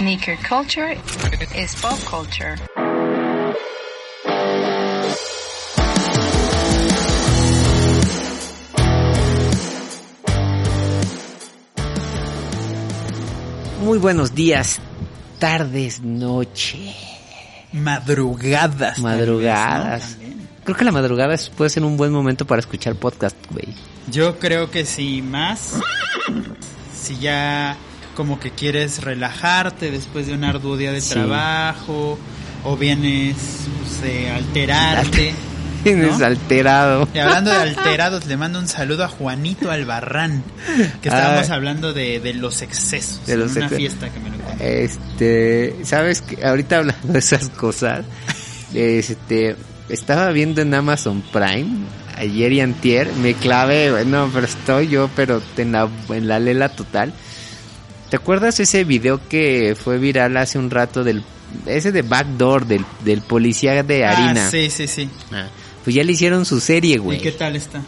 Sneaker culture is pop culture. Muy buenos días, tardes, noche, Madrugadas. madrugadas. Creo que la madrugada es- puede ser un buen momento para escuchar podcast, güey. Yo creo que sí, más. Si ya como que quieres relajarte después de un arduo día de Sí. trabajo, o vienes pues, alterarte. Tienes ¿no? alterado. Y hablando de alterados, le mando un saludo a Juanito Albarrán, que estábamos Ah. hablando de, de los excesos De los en una fiesta que me lo encontré. Este, sabes que ahorita hablando de esas cosas, este, estaba viendo en Amazon Prime ayer y antier, me clavé, güey, no, pero estoy yo, pero en la, en la lela total. ¿Te acuerdas ese video que fue viral hace un rato del, ese de Backdoor, del, del policía de harina? Ah, sí, sí, sí. Ah, pues ya le hicieron su serie, ¿Y güey. qué tal está?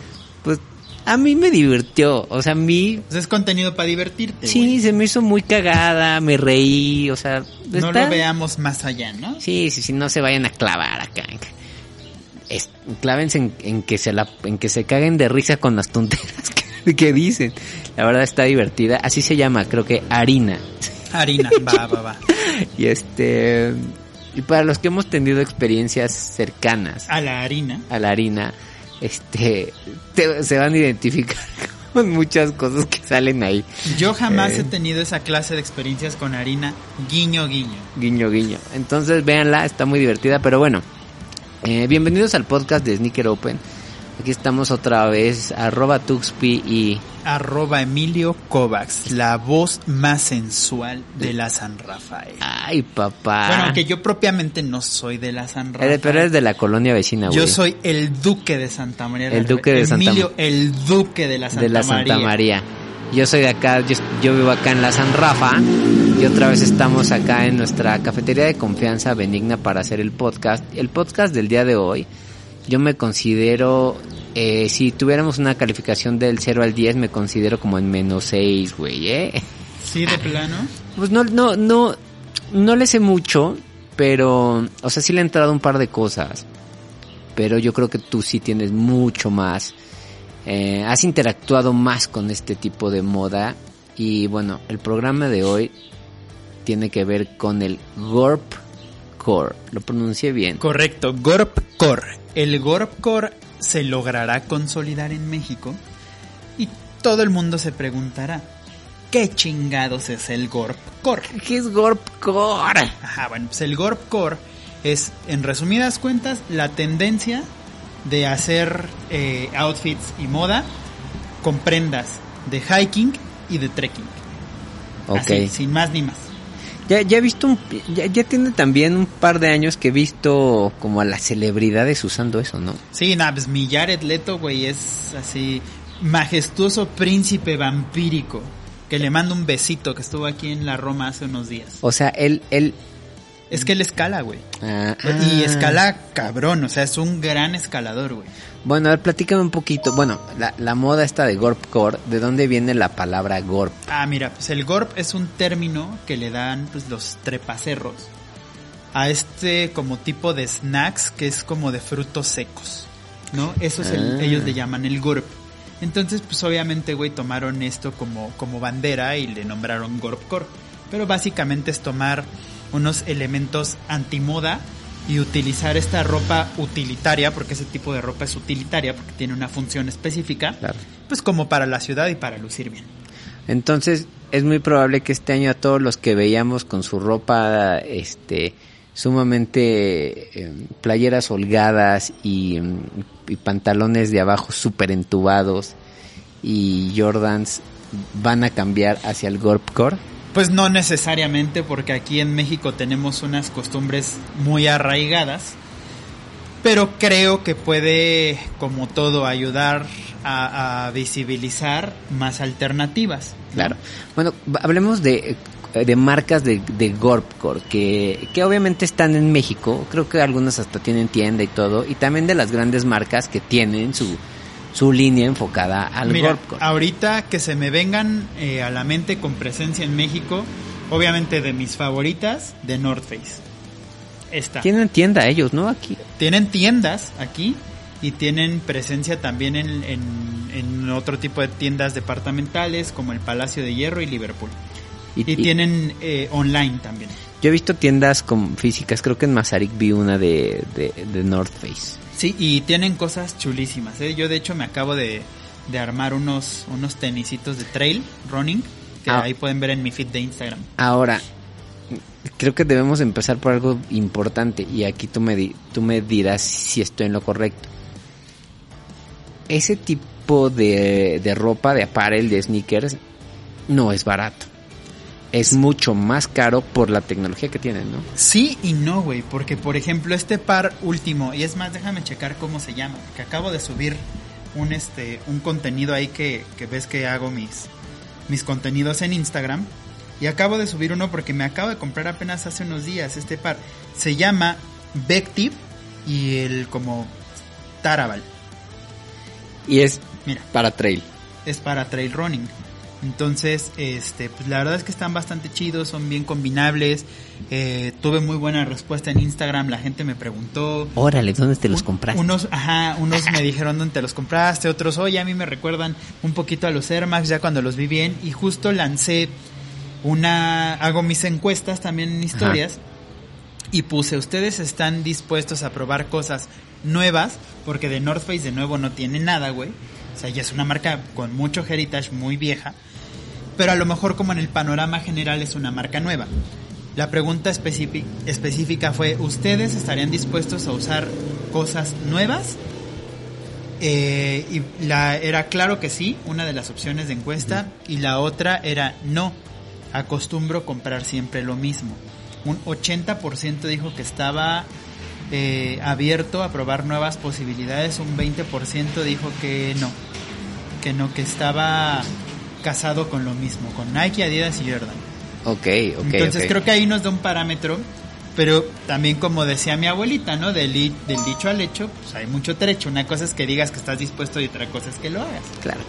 Pues a mí me divirtió, o sea, a mí Pues es contenido para divertirte. sí güey. se me hizo muy cagada, me reí, o sea, No lo veamos más allá, ¿no? Sí, sí, sí, no se vayan a clavar acá. Es- clávense en, en que se la, en que se caguen de risa con las tonteras que, que dicen. La verdad está divertida. Así se llama, creo que harina. Harina, va, va, va. Y este, y para los que hemos tenido experiencias cercanas A la harina. a la harina, este, te- se van a identificar con muchas cosas que salen ahí. Yo jamás Eh. he tenido esa clase de experiencias con harina. Guiño, guiño. Guiño, guiño. Entonces, véanla, está muy divertida. Pero bueno, eh, bienvenidos al podcast de Sneaker Open. Aquí estamos otra vez, arroba Tuxpi y... Arroba Emilio Kovacs, la voz más sensual de la San Rafael. Ay, papá. Bueno, aunque yo propiamente no soy de la San Rafael. Eres- pero eres de la colonia vecina, güey. Yo soy el duque de Santa María. El duque de Santa Emilio, Ma- el duque de la Santa de la Santa María. María. Yo soy de acá, yo, yo vivo acá en la San Rafa y otra vez estamos acá en nuestra cafetería de confianza benigna para hacer el podcast. El podcast del día de hoy, yo me considero, eh, si tuviéramos una calificación del 0 al 10, me considero como en menos 6, güey, ¿eh? Sí, de plano. Pues no, no, no, no le sé mucho, pero, o sea, sí le he entrado un par de cosas. Pero yo creo que tú sí tienes mucho más. eh, has interactuado más con este tipo de moda. Y bueno, el programa de hoy tiene que ver con el Gorp Core. Lo pronuncié bien. Correcto, Gorpcore. El Gorpcore se logrará consolidar en México y todo el mundo se preguntará, ¿qué chingados es el Gorpcore? ¿Qué es Gorp Core? Ajá, bueno, pues el Gorpcore es, en resumidas cuentas, la tendencia de hacer eh, outfits y moda con prendas de hiking y de trekking. Ok. Así, sin más ni más. Ya, ya he visto un, ya, ya tiene también un par de años que he visto como a las celebridades usando eso, ¿no? Sí, nada, pues mi Jared Leto, güey, es así majestuoso príncipe vampírico. Que le mando un besito, que estuvo aquí en la Roma hace unos días. O sea, él, él, Es que él escala, güey. ah, Y ah. escala cabrón, o sea, es un gran escalador, güey. Bueno, a ver, platícame un poquito. Bueno, la, la moda esta de Gorpcore, ¿de dónde viene la palabra Gorp? Ah, mira, pues el gorp es un término que le dan pues los trepacerros a este como tipo de snacks que es como de frutos secos, ¿no? Eso es el, Ah. ellos le llaman el gorp. Entonces, pues obviamente, güey, tomaron esto como, como bandera y le nombraron gorpcore. Pero básicamente es tomar unos elementos antimoda y utilizar esta ropa utilitaria, porque ese tipo de ropa es utilitaria, porque tiene una función específica, Claro. pues como para la ciudad y para lucir bien. Entonces, es muy probable que este año a todos los que veíamos con su ropa, este, sumamente eh, playeras holgadas y, mm, y pantalones de abajo súper entubados y Jordans van a cambiar hacia el Gorpcore. Pues no necesariamente, porque aquí en México tenemos unas costumbres muy arraigadas, pero creo que puede, como todo, ayudar a, visibilizar más alternativas. Claro. Bueno, hablemos de, eh, de marcas de, de Gorpcore, que, que obviamente están en México, creo que algunas hasta tienen tienda y todo, y también de las grandes marcas que tienen su, su línea enfocada al Mira, ahorita que se me vengan eh, a la mente con presencia en México, Obviamente de mis favoritas, de North Face. Esta. Tienen tienda ellos, ¿no? Aquí. Tienen tiendas aquí y tienen presencia también en, en, en otro tipo de tiendas departamentales como el Palacio de Hierro y Liverpool. Y, Y- y- tienen eh, online también. Yo he visto tiendas con físicas, creo que en Mazarik vi una de, de, de North Face. Sí, y tienen cosas chulísimas. ¿eh? Yo de hecho me acabo de, de armar unos, unos tenisitos de trail running que Ah. ahí pueden ver en mi feed de Instagram. Ahora, creo que debemos empezar por algo importante y aquí tú me, di- tú me dirás si estoy en lo correcto. Ese tipo de, de ropa, de apparel, de sneakers, no es barato. Es mucho más caro por la tecnología que tienen, ¿no? Sí y no, güey, porque por ejemplo este par último, y es más, déjame checar cómo se llama, que acabo de subir un este un contenido ahí que, que ves que hago mis mis contenidos en Instagram y acabo de subir uno porque me acabo de comprar apenas hace unos días este par. Se llama Vective y el como Tarabal. Y es Mira, para trail. es para trail running. Entonces, este, pues la verdad es que están bastante chidos, son bien combinables. Eh, tuve muy buena respuesta en Instagram, la gente me preguntó. Órale, ¿dónde te los compraste? Unos, ajá, unos me dijeron dónde te los compraste, otros, oye, a mí me recuerdan un poquito a los Air Max ya cuando los vi bien. Y justo lancé una, hago mis encuestas también en historias. Y puse, ustedes están dispuestos a probar cosas nuevas, porque de North Face de nuevo no tiene nada, güey. O sea, ya es una marca con mucho heritage, muy vieja. Pero a lo mejor como en el panorama general es una marca nueva. La pregunta específic- específica fue, ¿ustedes estarían dispuestos a usar cosas nuevas? Eh, y la, era claro que sí, una de las opciones de encuesta, y la otra era no, acostumbro comprar siempre lo mismo. Un 80% dijo que estaba eh, abierto a probar nuevas posibilidades, un 20% dijo que no, que no, que estaba casado con lo mismo, con Nike, Adidas y Jordan. Ok, ok. Entonces creo que ahí nos da un parámetro, pero también como decía mi abuelita, ¿no? Del, del dicho al hecho, pues hay mucho trecho. Una cosa es que digas que estás dispuesto y otra cosa es que lo hagas. Claro.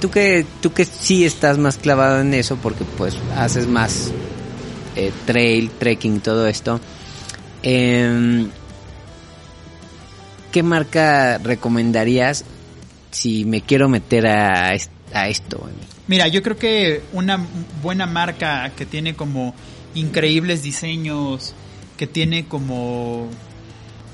Tú que, tú que sí estás más clavado en eso porque pues haces más eh, trail, trekking, todo esto. em, ¿Qué marca recomendarías si me quiero meter a, a esto? Mira, yo creo que una buena marca que tiene como increíbles diseños, que tiene como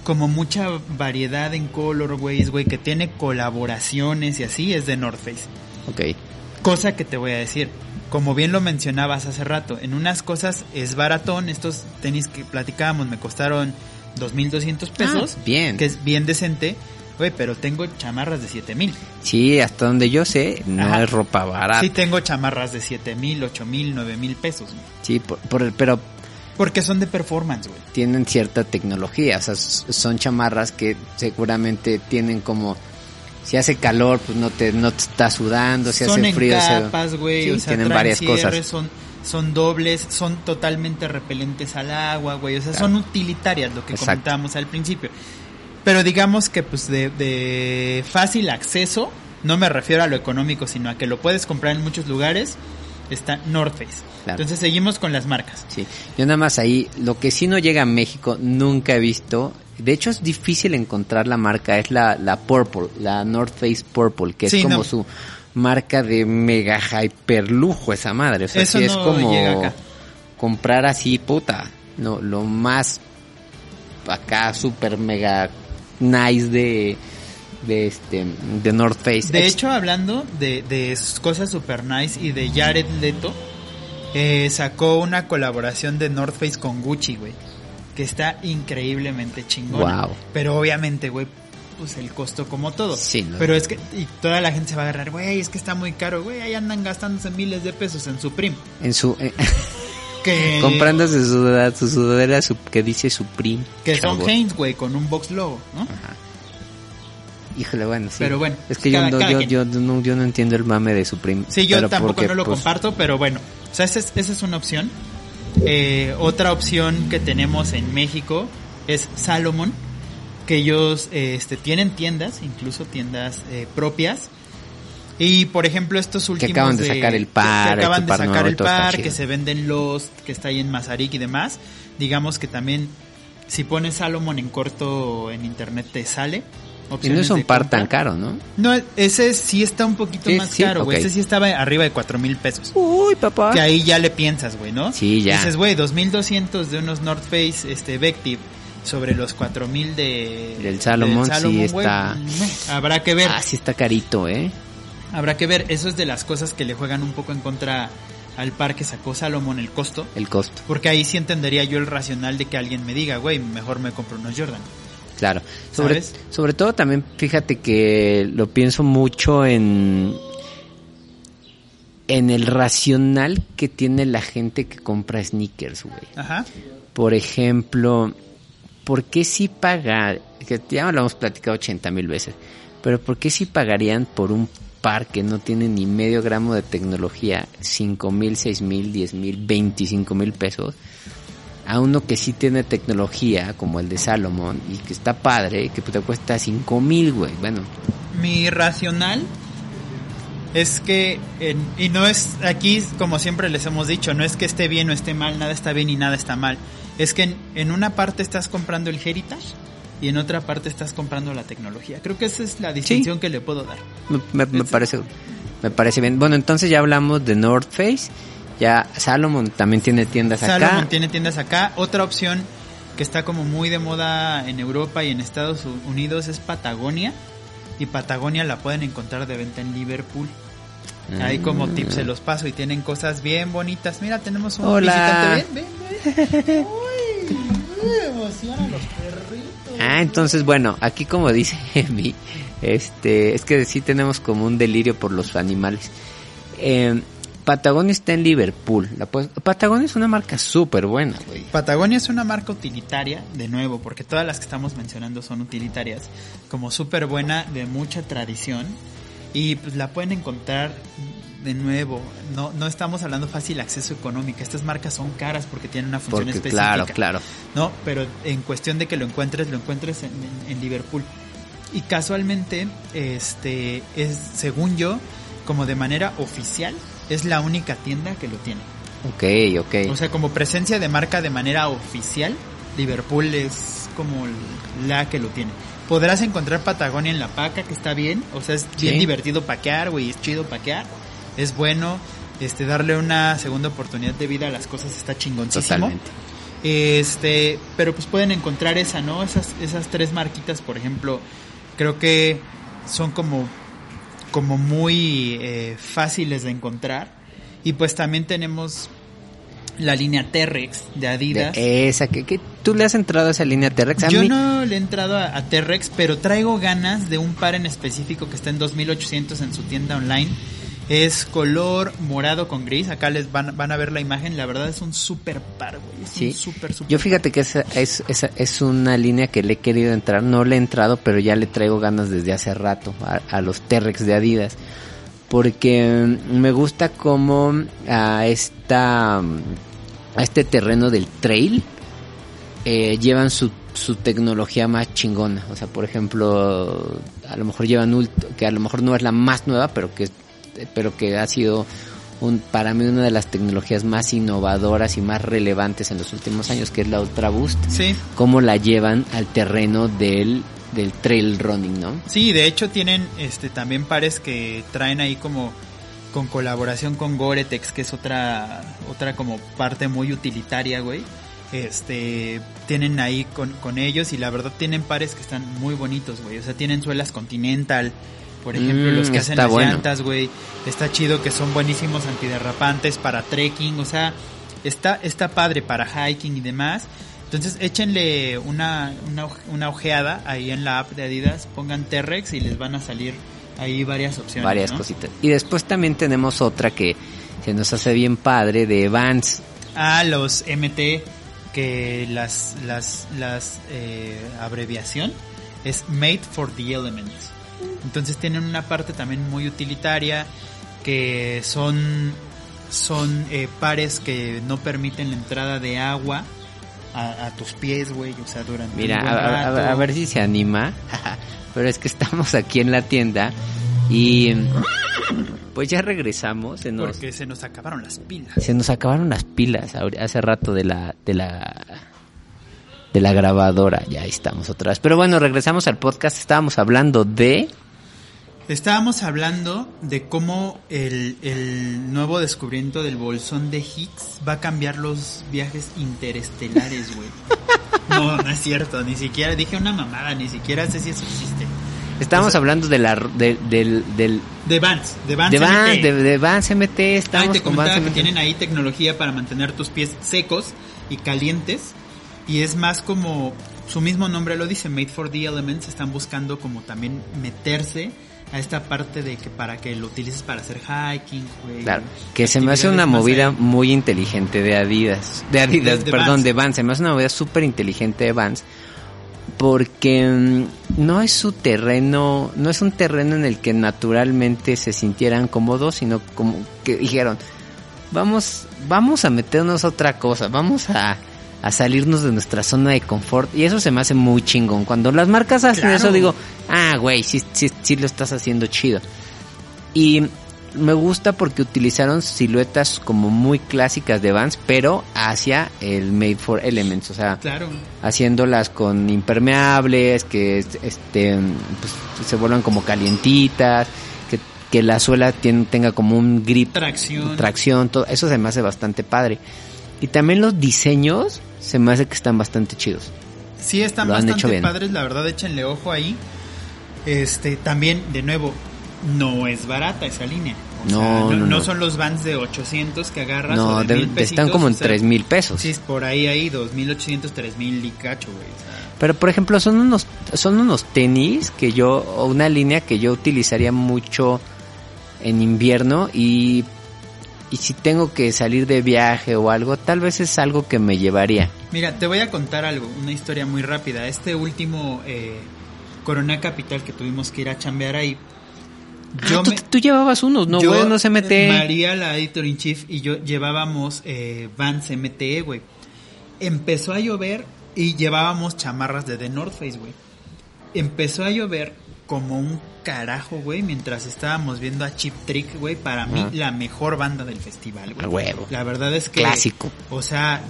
como mucha variedad en colorways, güey, que tiene colaboraciones y así es de North Face. Ok. Cosa que te voy a decir, como bien lo mencionabas hace rato, en unas cosas es baratón, estos tenis que platicábamos me costaron 2.200 pesos, Ah, bien. que es bien decente, güey, pero tengo chamarras de 7.000. Sí, hasta donde yo sé, no Ajá. es ropa barata. Sí Sí, tengo chamarras de 7.000, 8.000, 9.000 pesos, güey. por- por el- pero porque son de performance, güey. tienen cierta tecnología, o sea, son chamarras que seguramente tienen como si hace calor, pues no te no te está sudando, si son hace frío, se- capas, güey, sí, o sea, tienen varias cierres, cosas. son son dobles, son totalmente repelentes al agua, güey, o sea, Claro. son utilitarias lo que Exacto. comentábamos al principio. Pero digamos que pues de, de fácil acceso, no me refiero a lo económico, sino a que lo puedes comprar en muchos lugares, está North Face. Claro. Entonces seguimos con las marcas. Sí, yo nada más ahí, lo que sí no llega a México, nunca he visto, de hecho es difícil encontrar la marca, es la, la Purple, la North Face Purple, que es como no. su marca de mega hyperlujo esa madre, o sea, Eso sí es no como llega acá. comprar así, puta, no, lo más acá super mega nice de, de este, de North Face. De hecho, hablando de, de cosas super nice y de Jared Leto, eh, sacó una colaboración de North Face con Gucci, güey. Que está increíblemente chingona. Wow. Pero obviamente, güey, pues el costo como todo. Sí, no. Pero es que, y toda la gente se va a agarrar, güey, es que está muy caro, güey, ahí andan gastándose miles de pesos en Supreme. en su, eh, Que, comprándose su sudadera, su sudadera su- que dice Supreme. que son. Hanes, güey, con un box logo, ¿no? Ajá. Híjole, bueno, sí. Pero bueno, Es que yo, cada- yo, no, yo no entiendo el mame de Supreme. Sí, yo tampoco porque, no lo pues, comparto, pero bueno. O sea, esa es, esa es una opción. Eh, otra opción que tenemos en México es Salomon, que ellos eh, este, tienen tiendas, incluso tiendas eh, propias. Y por ejemplo, estos últimos. acaban de sacar el par, Que acaban de sacar nuevo el par, que se venden los. que está ahí en Mazarik y demás. Digamos que también, si pones Salomon en corto en internet, te sale. Y no es un de par compra. tan caro, ¿no? No, ese sí está un poquito Sí, más sí, caro, güey. ok. Ese sí estaba arriba de cuatro mil pesos. Uy, papá. Que ahí ya le piensas, güey, ¿no? Sí, ya. Dices, güey, 2200 de unos North Face este, Vective sobre los 4000 de, Del Salomon, sí güey, está- no, habrá que ver. Ah, sí está carito, ¿eh? Habrá que ver. Eso es de las cosas que le juegan un poco en contra al par que sacó Salomon el costo. El costo. Porque ahí sí entendería yo el racional de que alguien me diga, güey, mejor me compro unos Jordan. Claro. Sobre, ¿Sabes? sobre todo también, fíjate que lo pienso mucho en en el racional que tiene la gente que compra sneakers, güey. Ajá. Por ejemplo, ¿por qué si pagar, que ya lo hemos platicado 80 mil veces, pero ¿por qué si pagarían por un par que no tiene ni medio gramo de tecnología 5 mil, 6 mil, 10 mil, 25 mil pesos? A uno que sí tiene tecnología, como el de Salomon, y que está padre, que te cuesta 5 mil, güey. Bueno, Mi racional es que, y no es aquí, como siempre les hemos dicho, no es que esté bien o esté mal, nada está bien y nada está mal. Es que en, en una parte estás comprando el Heritage y en otra parte estás comprando la tecnología. Creo que esa es la distinción que le puedo dar. me, me- me Es- parece me parece bien. Bueno, entonces ya hablamos de North Face, ya Salomon también tiene tiendas acá. Salomon tiene tiendas acá. Otra opción que está como muy de moda en Europa y en Estados Unidos es Patagonia. Y Patagonia la pueden encontrar de venta en Liverpool. Ahí como Mm. tips se los paso y tienen cosas bien bonitas. Mira, tenemos un Hola. visitante. Ven, ven, ven. Uy, uy, emociona a los perritos. Ah, entonces, bueno, aquí como dice mi, este, es que sí tenemos como un delirio por los animales. Eh, Patagonia está en Liverpool. La puedes- Patagonia es una marca súper buena, güey. Patagonia es una marca utilitaria, de nuevo, porque todas las que estamos mencionando son utilitarias, como súper buena, de mucha tradición, y pues la pueden encontrar de nuevo. No, no estamos hablando fácil acceso económico, estas marcas son caras porque tienen una función Porque, específica. claro, claro. No, pero en cuestión de que lo encuentres, lo encuentres en, en- en Liverpool. Y casualmente, este, es, según yo, como de manera oficial, es la única tienda que lo tiene. Ok, ok. O sea, como presencia de marca de manera oficial, Liverpool es como la que lo tiene. Podrás encontrar Patagonia en la paca, que está bien. O sea, es bien Sí. divertido paquear, güey. Es chido paquear. Es bueno. Este, darle una segunda oportunidad de vida a las cosas está chingoncísimo. Totalmente. Este, pero pues pueden encontrar esa, ¿no? Esas, esas tres marquitas, por ejemplo, creo que son como, como muy eh, fáciles de encontrar. Y pues también tenemos la línea T-Rex de Adidas. De esa, que, que tú le has entrado a esa línea T-Rex. Yo mí- no le he entrado a, a T-Rex, pero traigo ganas de un par en específico que está en 2800 en su tienda online. Es color morado con gris. Acá les van, van a ver la imagen. La verdad es un super par, güey. Es Sí. un super, super Yo fíjate que esa es, esa es una línea que le he querido entrar, no le he entrado, pero ya le traigo ganas desde hace rato a, a los T-Rex de Adidas. Porque mm, me gusta como a esta mm, a este terreno del trail eh, llevan su, su tecnología más chingona. O sea, por ejemplo, a lo mejor llevan ult- que a lo mejor no es la más nueva, pero que pero que ha sido un, para mí una de las tecnologías más innovadoras y más relevantes en los últimos años, que es la Ultra Boost. Sí, Cómo la llevan al terreno del, del trail running, ¿no? sí, de hecho tienen este también pares que traen ahí como con colaboración con Gore-Tex, que es otra otra como parte muy utilitaria, güey. Este tienen ahí con, con ellos y la verdad tienen pares que están muy bonitos, güey. O sea, tienen suelas Continental, por ejemplo, Mm, los que hacen las bueno. llantas, güey. Está chido que son buenísimos antiderrapantes para trekking, o sea, está está padre para hiking y demás. Entonces échenle una, una, una ojeada ahí en la app de Adidas, pongan T-Rex y les van a salir ahí varias opciones. Varias ¿no? cositas. Y después también tenemos otra que se nos hace bien padre de Vans. Ah, los MT, que las, las, las eh, abreviación es Made for the Elements. Entonces tienen una parte también muy utilitaria que son, son eh, pares que no permiten la entrada de agua a, a tus pies, güey, o sea, durante Mira, un a, buen a- a- rato. a ver si se anima. Pero es que estamos aquí en la tienda Y pues ya regresamos. Se nos, Porque se nos acabaron las pilas. se nos acabaron las pilas hace rato de la, de la, de la grabadora. Ya ahí estamos otra vez. Pero bueno, regresamos al podcast. Estábamos hablando de... Estábamos hablando de cómo el, el nuevo descubrimiento del bolsón de Higgs va a cambiar los viajes interestelares, güey. No, no es cierto, ni siquiera, dije una mamada, ni siquiera sé si eso existe. Estábamos O sea- hablando de la, de- del, del, De Vans, de Vans. de Vans, MT. de, de Vans MT. Ah, Estamos te con Vans que tienen ahí tecnología para mantener tus pies secos y calientes. Y es más como su mismo nombre lo dice, Made for the Elements. Están buscando como también meterse a esta parte de que para que lo utilices para hacer hiking, güey. Claro, que se me hace una movida ahí. muy inteligente de Adidas. De Adidas, De- de perdón, Vans. de Vans. Se me hace una movida súper inteligente de Vans. Porque mm, no es su terreno, no es un terreno en el que naturalmente se sintieran cómodos, sino como que dijeron, vamos, vamos a meternos a otra cosa, vamos a, a salirnos de nuestra zona de confort. Y eso se me hace muy chingón. Cuando las marcas hacen Claro. eso digo, ah, güey, sí, sí, sí lo estás haciendo chido. Y me gusta porque utilizaron siluetas como muy clásicas de Vans, pero hacia el Made for Elements, o sea, Claro. haciéndolas con impermeables, que este pues, se vuelvan como calientitas, que, que la suela tien- tenga como un grip, Tracción. tracción, todo eso se me hace bastante padre. Y también los diseños se me hace que están bastante chidos. Sí, están Lo bastante padres, la verdad, échenle ojo ahí. Este, también, de nuevo, no es barata esa línea. O No, sea, no, no, no no. son los vans de 800 que agarras o No, de de- mil están como en o sea, tres mil pesos. Sí, por ahí, ahí, 2800, 3000 y cacho, güey. sea, Pero por ejemplo, son unos son unos tenis que yo o una línea que yo utilizaría mucho en invierno y y si tengo que salir de viaje o algo, tal vez es algo que me llevaría. Mira, te voy a contar algo, una historia muy rápida. Este último eh, Corona Capital que tuvimos que ir a chambear ahí. Ah, tú, tú llevabas unos, no, yo, güey, no se mete. María, la editor in chief, y yo llevábamos eh, Vans MTE, güey. Empezó a llover y llevábamos chamarras de The North Face, güey. Empezó a llover como un carajo, güey, mientras estábamos viendo a Chip Trick, güey. Para mí, la mejor banda del festival, güey. Huevo. La verdad es que. Clásico. O sea,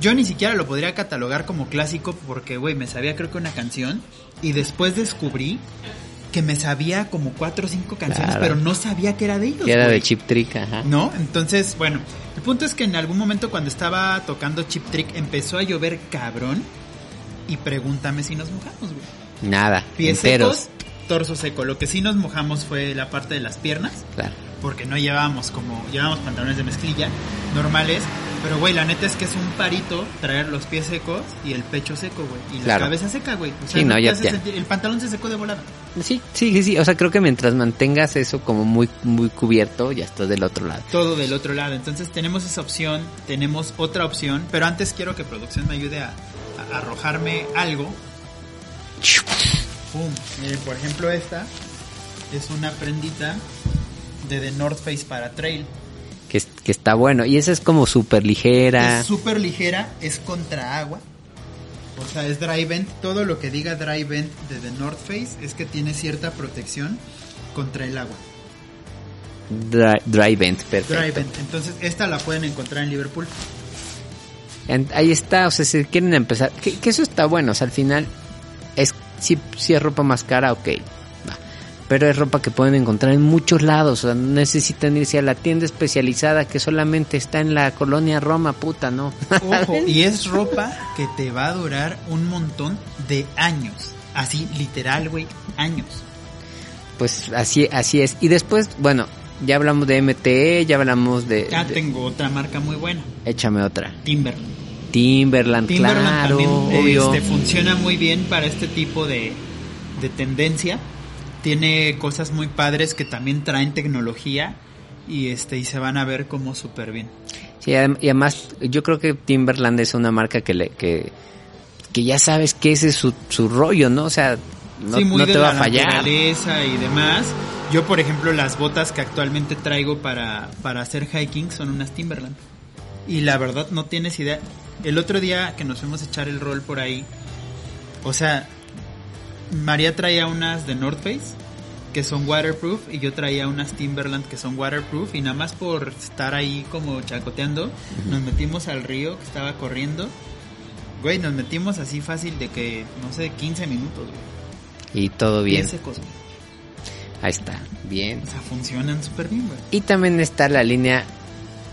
yo ni siquiera lo podría catalogar como clásico porque, güey, me sabía creo que una canción y después descubrí que me sabía como cuatro o cinco canciones, Claro. pero no sabía que era de ellos. Que era de Chip Trick, ajá. ¿No? Entonces, bueno, el punto es que en algún momento cuando estaba tocando Chip Trick empezó a llover cabrón y pregúntame si nos mojamos, güey. Nada, Pies enteros. secos, torso seco. Lo que sí nos mojamos fue la parte de las piernas Claro. porque no llevábamos como llevábamos pantalones de mezclilla normales, pero güey, la neta es que es un parito traer los pies secos y el pecho seco, güey, y la cabeza seca, güey. O sea, Sí, no, ya- el pantalón se secó de volada. Sí, sí, sí, sí, o sea, creo que mientras mantengas eso como muy muy cubierto, ya estás del otro lado. Todo del otro lado. Entonces tenemos esa opción, tenemos otra opción, pero antes quiero que producción me ayude a, a arrojarme algo. Miren, por ejemplo, esta es una prendita de The North Face para trail. Que, es- que está bueno. Y esa es como súper ligera. Es súper ligera, es contra agua. O sea, es dry vent. Todo lo que diga dry vent de The North Face es que tiene cierta protección contra el agua. Dry, dry vent, perfecto. Dry vent. Entonces, esta la pueden encontrar en Liverpool. Ahí está, o sea, si quieren empezar, que, que eso está bueno, o sea, al final si, si es ropa más cara, ok, va. Pero es ropa que pueden encontrar en muchos lados, o sea, necesitan irse a la tienda especializada que solamente está en la colonia Roma, puta, ¿no? Ojo, y es ropa que te va a durar un montón de años. Así, literal, güey, años. Pues así, así es. Y después, bueno, ya hablamos de MTE, ya hablamos de... Ya de- tengo otra marca muy buena, échame otra. Timberland. Timberland, Timberland claro, también obvio. este, funciona muy bien para este tipo de, de tendencia. Tiene cosas muy padres que también traen tecnología y este y se van a ver como súper bien. Sí, y además yo creo que Timberland es una marca que le que, que ya sabes que ese es su, su rollo, ¿no? O sea, no, sí, muy no de te va la a fallar. naturaleza y demás. Yo, por ejemplo, las botas que actualmente traigo para, para hacer hiking son unas Timberland. Y la verdad no tienes idea. El otro día que nos fuimos a echar el rol por ahí, o sea, María traía unas de North Face que son waterproof y yo traía unas Timberland que son waterproof y nada más por estar ahí como chacoteando, nos metimos al río que estaba corriendo. Güey, nos metimos así fácil de que, no sé, 15 minutos, güey. Y todo bien. Bien secos, güey. Ahí está, bien. O sea, funcionan súper bien, güey. Y también está la línea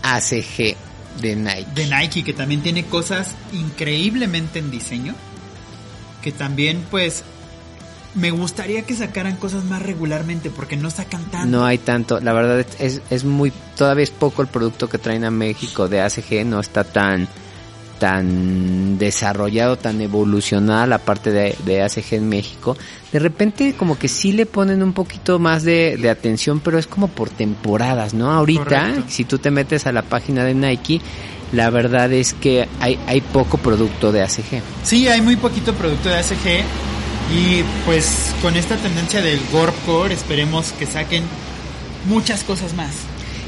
ACG de Nike. De Nike, que también tiene cosas increíblemente en diseño. Que también, pues, me gustaría que sacaran cosas más regularmente, porque no sacan tanto. No hay tanto, la verdad es, es muy, todavía es poco el producto que traen a México de ACG, no está tan, tan desarrollado, tan evolucionada la parte de, de ACG en México. De repente como que sí le ponen un poquito más de, de atención, pero es como por temporadas, ¿no? Ahorita, Correcto. si tú te metes a la página de Nike, la verdad es que hay, hay poco producto de ACG. Sí, hay muy poquito producto de ASG y pues con esta tendencia del Gorpcore esperemos que saquen muchas cosas más.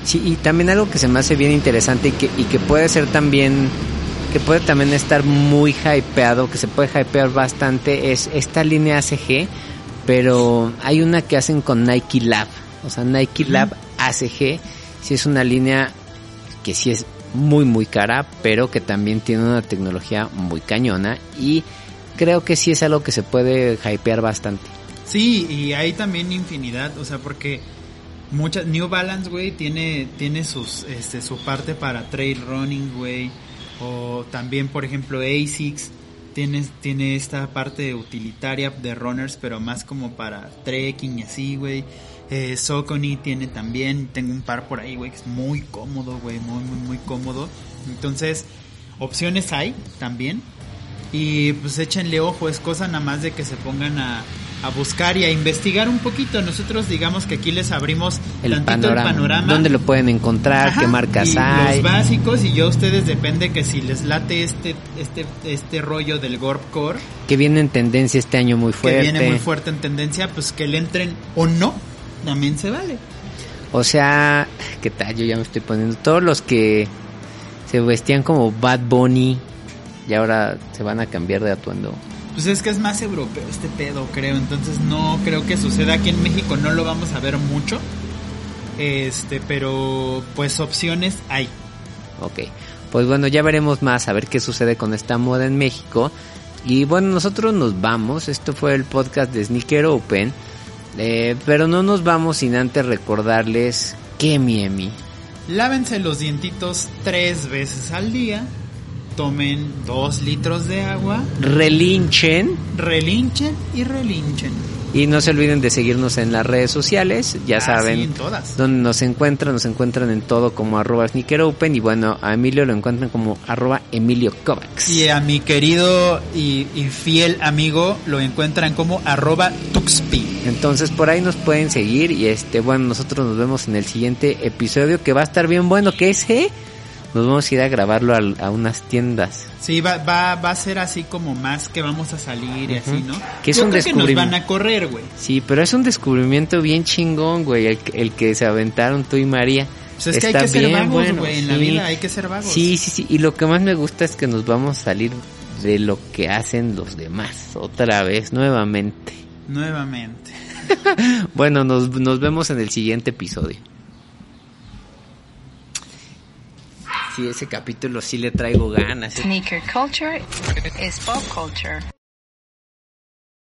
Sí, y también algo que se me hace bien interesante y que, y que puede ser también, que puede también estar muy hypeado, que se puede hypear bastante, es esta línea ACG, pero hay una que hacen con Nike Lab. O sea, Nike Lab ACG, sí es una línea que sí es muy muy cara, pero que también tiene una tecnología muy cañona y creo que sí es algo que se puede hypear bastante. Sí, y hay también infinidad, o sea, porque muchas New Balance, güey, tiene tiene sus este su parte para trail running, güey, o también, por ejemplo, ASICS tiene tiene esta parte utilitaria de runners, pero más como para trekking y así, güey. Eh, Saucony tiene también, tengo un par por ahí, güey, que es muy cómodo, güey, muy, muy, muy cómodo. Entonces, opciones hay también. Y pues échenle ojo, es cosa nada más de que se pongan a, a buscar y a investigar un poquito. Nosotros digamos que aquí les abrimos El tantito panorama, el panorama. dónde lo pueden encontrar, Ajá, qué marcas y hay. Los básicos y yo a ustedes depende que si les late este este este rollo del Gorp Core, que viene en tendencia este año muy fuerte. que viene muy fuerte en tendencia, pues que le entren o no, también se vale. O sea, ¿qué tal? Yo ya me estoy poniendo. Todos los que se vestían como Bad Bunny y ahora se van a cambiar de atuendo. Pues es que es más europeo este pedo, creo. Entonces no creo que suceda aquí en México, no lo vamos a ver mucho. Este, pero pues opciones hay. Ok. Pues bueno, ya veremos más a ver qué sucede con esta moda en México. Y bueno, nosotros nos vamos. Esto fue el podcast de Sneaker Open. Eh, pero no nos vamos sin antes recordarles que mi Emi. Lávense los dientitos tres veces al día. Tomen dos litros de agua. Relinchen. Relinchen y relinchen. Y no se olviden de seguirnos en las redes sociales. Ya Ah, saben. sí, en todas. donde nos encuentran, nos encuentran en todo como arroba sneaker open y bueno, a Emilio lo encuentran como arroba Emilio Kovacs. Y a mi querido y, y fiel amigo lo encuentran como arroba tuxpi. Entonces por ahí nos pueden seguir y este, bueno, nosotros nos vemos en el siguiente episodio que va a estar bien bueno, que es, eh? Nos vamos a ir a grabarlo al- a, unas tiendas. Sí, va, va, va a ser así como más que vamos a salir y así, ¿no? Que es Yo un creo que nos descubrimiento. van a correr, güey. Sí, pero es un descubrimiento bien chingón, güey, el, que- el que se aventaron tú y María. Pues es que hay Está que ser vagos, bueno, güey. En la vida hay que ser vagos. Sí, sí, sí. Y lo que más me gusta es que nos vamos a salir de lo que hacen los demás. Otra vez, nuevamente. Nuevamente. Bueno, nos, nos vemos en el siguiente episodio. Sí, ese capítulo sí le traigo ganas. Sneaker culture is pop culture.